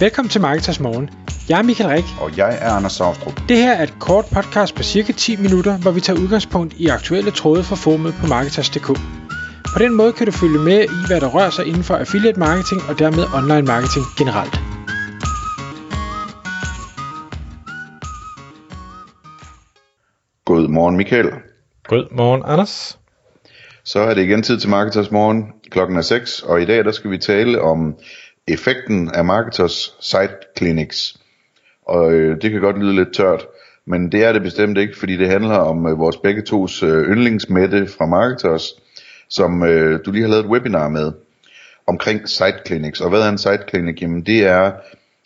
Velkommen til Marketers Morgen. Jeg er Michael Rik. Og jeg er Anders Saustrup. Det her er et kort podcast på cirka 10 minutter, hvor vi tager udgangspunkt i aktuelle tråde fra formet på Marketers.dk. På den måde kan du følge med i, hvad der rører sig inden for affiliate marketing og dermed online marketing generelt. God morgen Michael. God morgen Anders. Så er det igen tid til Marketers Morgen. Klokken er 6, og i dag der skal vi tale om effekten af Marketers Site Clinics. Og øh, det kan godt lyde lidt tørt, men det er det bestemt ikke, fordi det handler om øh, vores begge tos øh, yndlingsmætte fra Marketers, som øh, du lige har lavet et webinar med omkring Site Clinics. Og hvad er en Site Clinic? Jamen det er,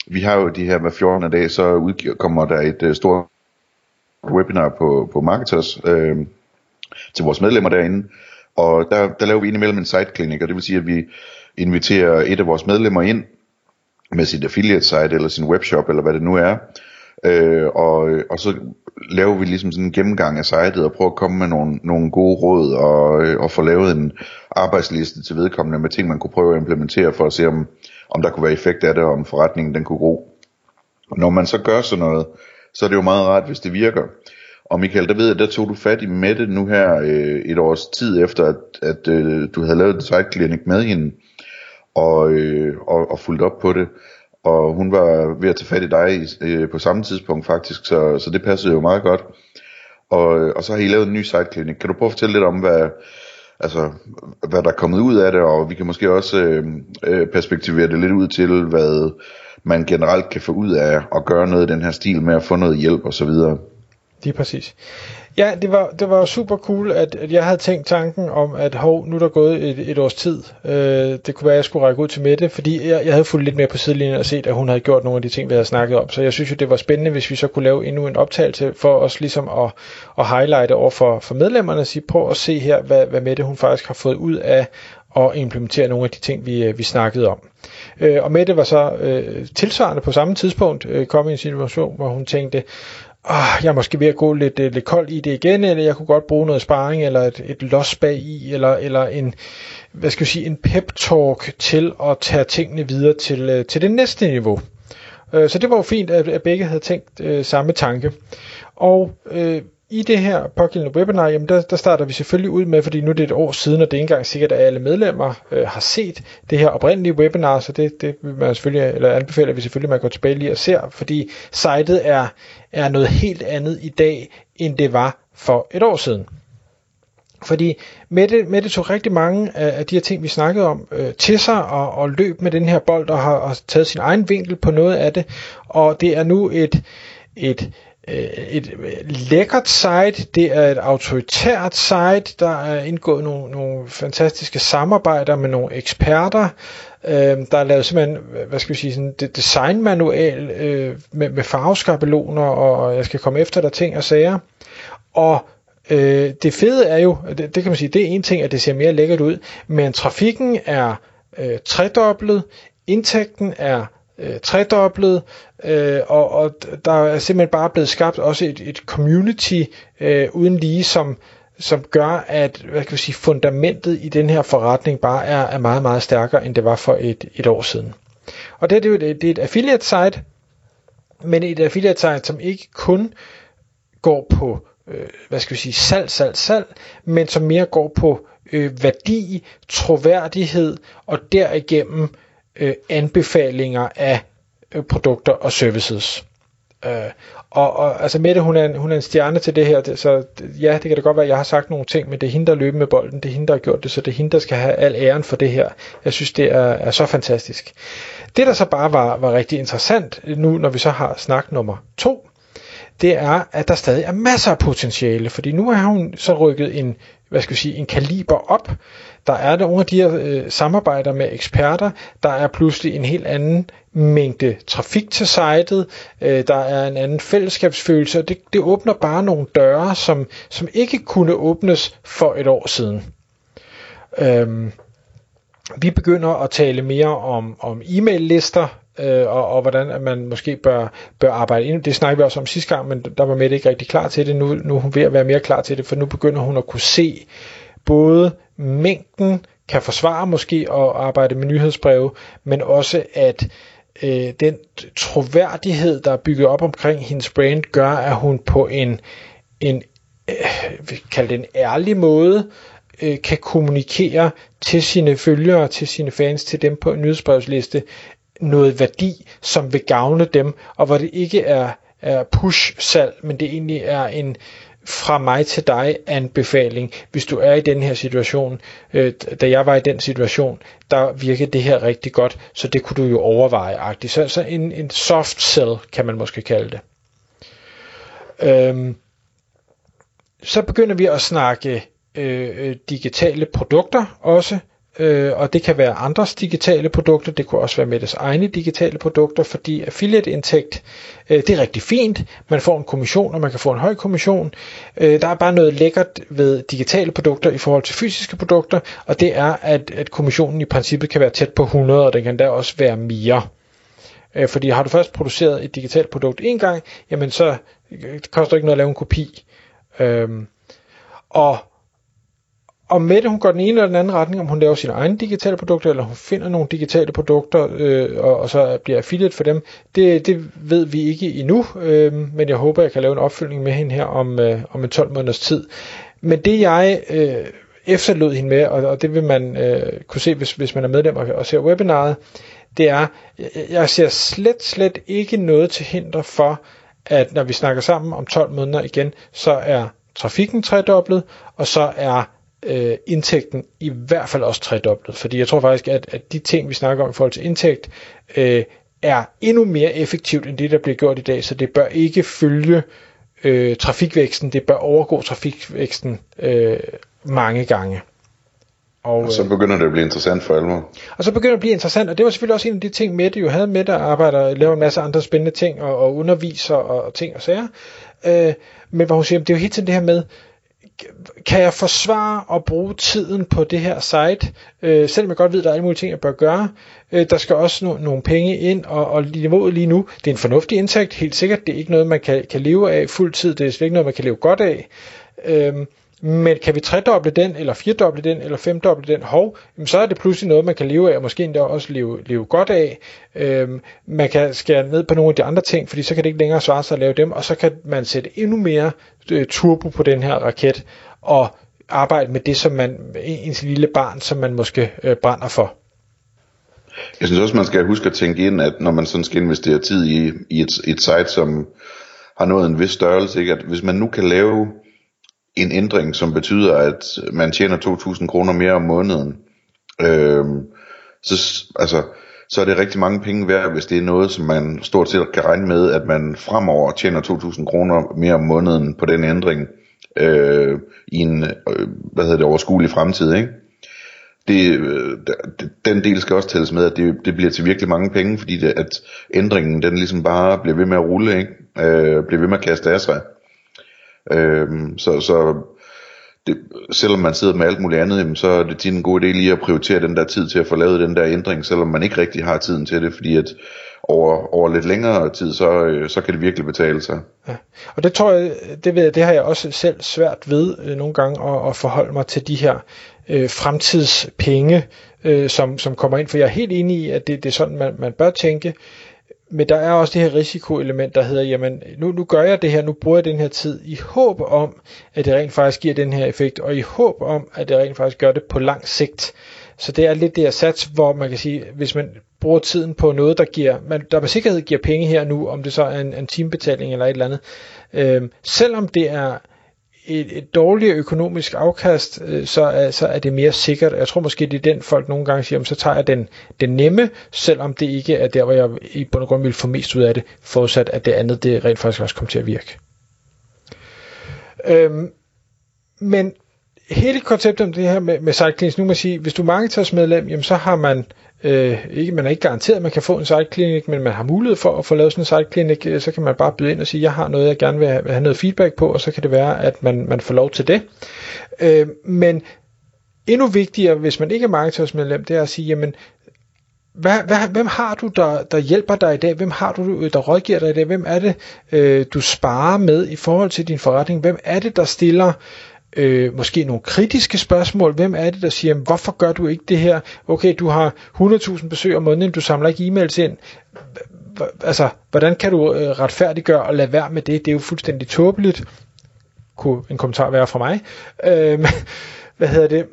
vi har jo de her hver 14. dag, så udkommer der et øh, stort webinar på, på Marketers øh, til vores medlemmer derinde. Og der, der laver vi indimellem en site clinic, og det vil sige, at vi inviterer et af vores medlemmer ind med sit affiliate site eller sin webshop eller hvad det nu er. Øh, og, og så laver vi ligesom sådan en gennemgang af sitet og prøver at komme med nogle, nogle gode råd og, øh, og få lavet en arbejdsliste til vedkommende med ting, man kunne prøve at implementere for at se, om, om der kunne være effekt af det, og om forretningen den kunne gro. Når man så gør sådan noget, så er det jo meget rart, hvis det virker. Og Michael, der ved jeg, der tog du fat i Mette nu her øh, et års tid efter, at, at øh, du havde lavet et site clinic med hende, og, øh, og, og fulgt op på det. Og hun var ved at tage fat i dig øh, på samme tidspunkt faktisk, så, så det passede jo meget godt. Og, øh, og så har I lavet en ny site. Kan du prøve at fortælle lidt om, hvad, altså, hvad der er kommet ud af det, og vi kan måske også øh, øh perspektivere det lidt ud til, hvad man generelt kan få ud af at gøre noget i den her stil med at få noget hjælp osv. Lige præcis. Ja, det var, det var super cool, at, at jeg havde tænkt tanken om, at hov, nu er der gået et, et års tid. Øh, det kunne være, at jeg skulle række ud til Mette, fordi jeg, jeg havde fulgt lidt mere på sidelinjen og set, at hun havde gjort nogle af de ting, vi havde snakket om. Så jeg synes jo, det var spændende, hvis vi så kunne lave endnu en optagelse for os ligesom at, at highlighte over for, for medlemmerne og sige, prøv at se her, hvad, hvad Mette hun faktisk har fået ud af at implementere nogle af de ting, vi, vi snakkede om. Øh, og Mette var så øh, tilsvarende på samme tidspunkt øh, kom i en situation, hvor hun tænkte, oh, jeg er måske ved at gå lidt, øh, lidt kold i det igen, eller jeg kunne godt bruge noget sparring, eller et, et los bag i, eller, eller en, hvad skal jeg sige, en pep talk til at tage tingene videre til, øh, til det næste niveau. Øh, så det var jo fint, at, at begge havde tænkt samme tanke. Og øh, i det her pågældende webinar, jamen der, der starter vi selvfølgelig ud med, fordi nu er det et år siden, og det er ikke engang sikkert, at alle medlemmer øh, har set det her oprindelige webinar, så det, det vil man selvfølgelig, eller anbefaler vi selvfølgelig, at man går tilbage lige og ser, fordi sitet er, er noget helt andet i dag, end det var for et år siden. Fordi Mette, Mette tog rigtig mange af, de her ting, vi snakkede om, øh, til sig og, og løb med den her bold og har, og taget sin egen vinkel på noget af det. Og det er nu et, et Øh, et øh, lækkert site, det er et autoritært site, der er indgået nogle, nogle fantastiske samarbejder med nogle eksperter, øh, der er lavet simpelthen, hvad skal vi sige, sådan det designmanual øh, med, med farveskabeloner, og jeg skal komme efter der ting og sager. Og øh, det fede er jo, det, det kan man sige, det er en ting, at det ser mere lækkert ud, men trafikken er øh, tredoblet, indtægten er øh, tredoblet, øh, og, og der er simpelthen bare blevet skabt også et, et community øh, uden lige, som, som gør, at hvad kan vi sige, fundamentet i den her forretning bare er, er meget, meget stærkere, end det var for et, et år siden. Og det, er, det, er, det er et affiliate site, men et affiliate site, som ikke kun går på øh, hvad skal vi sige, salg, salg, salg, men som mere går på øh, værdi, troværdighed og derigennem øh, anbefalinger af øh, produkter og services. Øh, og, og altså Mette, hun er, en, hun er en stjerne til det her, så ja, det kan da godt være, at jeg har sagt nogle ting, men det er hende, der løber med bolden, det er hende, der har gjort det, så det er hende, der skal have al æren for det her. Jeg synes, det er, er så fantastisk. Det, der så bare var, var rigtig interessant, nu når vi så har snak nummer to, det er, at der stadig er masser af potentiale, fordi nu har hun så rykket en, hvad skal vi sige, en kaliber op. Der er der nogle af de her øh, samarbejder med eksperter. Der er pludselig en helt anden mængde trafik til sitet. Øh, der er en anden fællesskabsfølelse, og det, det åbner bare nogle døre, som, som ikke kunne åbnes for et år siden. Øhm, vi begynder at tale mere om, om e-mail-lister, øh, og, og hvordan at man måske bør, bør arbejde ind. Det snakkede vi også om sidste gang, men der var Mette ikke rigtig klar til det. Nu, nu er hun ved at være mere klar til det, for nu begynder hun at kunne se både mængden kan forsvare måske at arbejde med nyhedsbreve, men også at øh, den troværdighed, der er bygget op omkring hendes brand, gør, at hun på en, en øh, vi kalder det en ærlig måde, øh, kan kommunikere til sine følgere, til sine fans, til dem på en nyhedsbrevsliste, noget værdi, som vil gavne dem, og hvor det ikke er, er push-salg, men det egentlig er en fra mig til dig anbefaling, hvis du er i den her situation. Øh, da jeg var i den situation, der virkede det her rigtig godt, så det kunne du jo overveje. -agtigt. Så, så en, en soft sell, kan man måske kalde det. Øhm, så begynder vi at snakke øh, øh digitale produkter også øh, og det kan være andres digitale produkter, det kunne også være Mettes egne digitale produkter, fordi affiliate-indtægt, øh, det er rigtig fint, man får en kommission, og man kan få en høj kommission. Øh, der er bare noget lækkert ved digitale produkter i forhold til fysiske produkter, og det er, at, at kommissionen i princippet kan være tæt på 100, og den kan da også være mere. Øh, fordi har du først produceret et digitalt produkt en gang, jamen så øh, det koster ikke noget at lave en kopi. Øh, og og Mette, hun går den ene eller den anden retning, om hun laver sine egne digitale produkter, eller hun finder nogle digitale produkter, øh, og, og så bliver affiliate for dem, det, det ved vi ikke endnu, øh, men jeg håber, jeg kan lave en opfølgning med hende her om, øh, om en 12 måneders tid. Men det jeg øh, efterlod hende med, og, og det vil man øh, kunne se, hvis, hvis man er medlem og, og ser webinaret, det er, jeg ser slet, slet ikke noget til hinder for, at når vi snakker sammen om 12 måneder igen, så er trafikken tredoblet, og så er øh, indtægten i hvert fald også tredoblet. Fordi jeg tror faktisk, at, at de ting, vi snakker om i forhold til indtægt, øh, er endnu mere effektivt end det, der bliver gjort i dag. Så det bør ikke følge øh, trafikvæksten, det bør overgå trafikvæksten øh, mange gange. Og, og så begynder det at blive interessant for alvor. Og så begynder det at blive interessant, og det var selvfølgelig også en af de ting, Mette jo havde med, der arbejder, laver en masse andre spændende ting, og, og underviser og, og ting og sager. Øh, men hvor hun siger, det er jo helt tiden det her med, kan jeg forsvare at bruge tiden på det her site, øh, selvom jeg godt ved, at der er alle mulige ting, jeg bør gøre. Øh, der skal også no- nogle penge ind, og, og niveauet lige nu, det er en fornuftig indtægt, helt sikkert. Det er ikke noget, man kan, kan leve af fuld tid. Det er slet ikke noget, man kan leve godt af. Øh, men kan vi tredoble den, eller firedoble den, eller femdoble den hov, så er det pludselig noget, man kan leve af, og måske endda også leve, leve godt af. Øhm, man kan skære ned på nogle af de andre ting, fordi så kan det ikke længere svare sig at lave dem, og så kan man sætte endnu mere øh, turbo på den her raket, og arbejde med det, som man, ens lille barn, som man måske øh, brænder for. Jeg synes også, man skal huske at tænke ind, at når man sådan skal investere tid i, i et, et site, som har nået en vis størrelse, ikke? at hvis man nu kan lave en ændring, som betyder, at man tjener 2.000 kroner mere om måneden, øh, så, altså, så er det rigtig mange penge værd, hvis det er noget, som man stort set kan regne med, at man fremover tjener 2.000 kroner mere om måneden på den ændring øh, i en øh, hvad hedder det, overskuelig fremtid. Ikke? Det, øh, den del skal også tælles med, at det, det bliver til virkelig mange penge, fordi det, at ændringen den ligesom bare bliver ved med at rulle, ikke? Øh, bliver ved med at kaste af sig. Øhm, så så det, selvom man sidder med alt muligt andet, jamen, så er det tit en god idé lige at prioritere den der tid til at få lavet den der ændring, selvom man ikke rigtig har tiden til det, fordi at over, over lidt længere tid, så, øh, så kan det virkelig betale sig. Ja. Og det tror jeg, det, ved jeg, det har jeg også selv svært ved øh, nogle gange at, at forholde mig til de her øh, fremtidspenge, øh, som, som kommer ind, for jeg er helt enig i, at det, det er sådan, man, man bør tænke, men der er også det her risikoelement, der hedder, jamen nu, nu gør jeg det her, nu bruger jeg den her tid i håb om, at det rent faktisk giver den her effekt, og i håb om, at det rent faktisk gør det på lang sigt. Så det er lidt det her sats, hvor man kan sige, hvis man bruger tiden på noget, der giver, man, der med sikkerhed giver penge her nu, om det så er en, en timebetaling eller et eller andet, øh, selvom det er et, et dårligere økonomisk afkast, øh, så, er, så er det mere sikkert. Jeg tror måske, det er den folk nogle gange siger, så tager jeg den, den nemme, selvom det ikke er der, hvor jeg i bund og grund vil få mest ud af det, forudsat at det andet, det rent faktisk også kommer til at virke. Øhm, men hele konceptet om det her med, med sidekliniks, nu må jeg sige, hvis du er medlem, jamen så har man øh, ikke, man er ikke garanteret, at man kan få en sideklinik, men man har mulighed for at få lavet sådan en sideklinik, øh, så kan man bare byde ind og sige, jeg har noget, jeg gerne vil have, vil have noget feedback på, og så kan det være, at man, man får lov til det. Øh, men endnu vigtigere, hvis man ikke er markedsmedlem, det er at sige, jamen, hvad, hvad, hvem har du, der, der hjælper dig i dag? Hvem har du, der rådgiver dig i dag? Hvem er det, øh, du sparer med i forhold til din forretning? Hvem er det, der stiller øh, måske nogle kritiske spørgsmål. Hvem er det, der siger, hvorfor gør du ikke det her? Okay, du har 100.000 besøg om måneden, du samler ikke e-mails ind. Altså, hvordan kan du øh, retfærdiggøre og lade være med det? Det er jo fuldstændig tåbeligt. Kunne en kommentar være fra mig. Øh, hvad hedder det?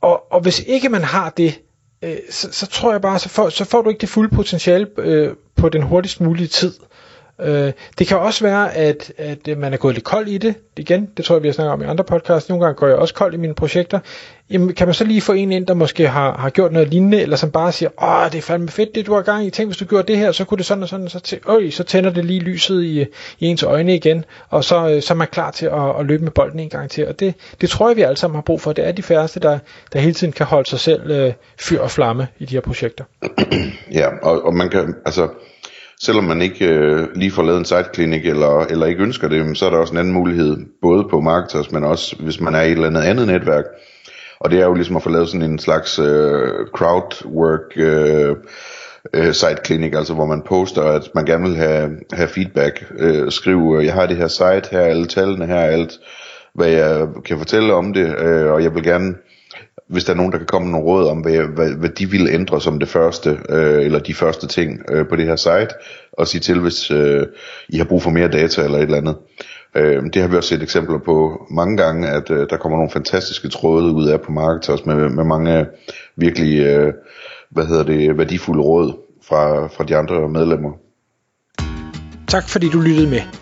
Og, og hvis ikke man har det, øh, så, så tror jeg bare, så får, så får du ikke det fulde potentiale øh, på den hurtigst mulige tid. Øh, Øh, det kan også være, at, at øh, man er gået lidt kold i det. Igen, det tror jeg, vi har snakket om i andre podcasts. Nogle gange går jeg også kold i mine projekter. Jamen, kan man så lige få en ind, der måske har, har gjort noget lignende, eller som bare siger, åh, det er fandme fedt, det du har gang i. Tænk, hvis du gjorde det her, så kunne det sådan og sådan, og så, tæ- øj, så tænder det lige lyset i, i ens øjne igen, og så, øh, så er man klar til at, at løbe med bolden en gang til. Og det, det tror jeg, vi alle sammen har brug for. Det er de færreste, der, der hele tiden kan holde sig selv øh, fyr og flamme i de her projekter. Ja, og, og man kan, altså, selvom man ikke øh, lige får lavet en site eller, eller ikke ønsker det, så er der også en anden mulighed, både på Marketers, men også hvis man er i et eller andet andet netværk. Og det er jo ligesom at få lavet sådan en slags øh, crowdwork øh, øh, site clinic, altså hvor man poster, at man gerne vil have, have feedback. Øh, skriv, øh, jeg har det her site, her er alle tallene, her er alt, hvad jeg kan fortælle om det, øh, og jeg vil gerne hvis der er nogen, der kan komme med nogle råd om, hvad, hvad, hvad de vil ændre som det første, øh, eller de første ting øh, på det her site, og sige til, hvis øh, I har brug for mere data eller et eller andet. Øh, det har vi også set eksempler på mange gange, at øh, der kommer nogle fantastiske tråde ud af på Marketers med, med mange virkelig øh, hvad hedder det, værdifulde råd fra, fra de andre medlemmer. Tak fordi du lyttede med.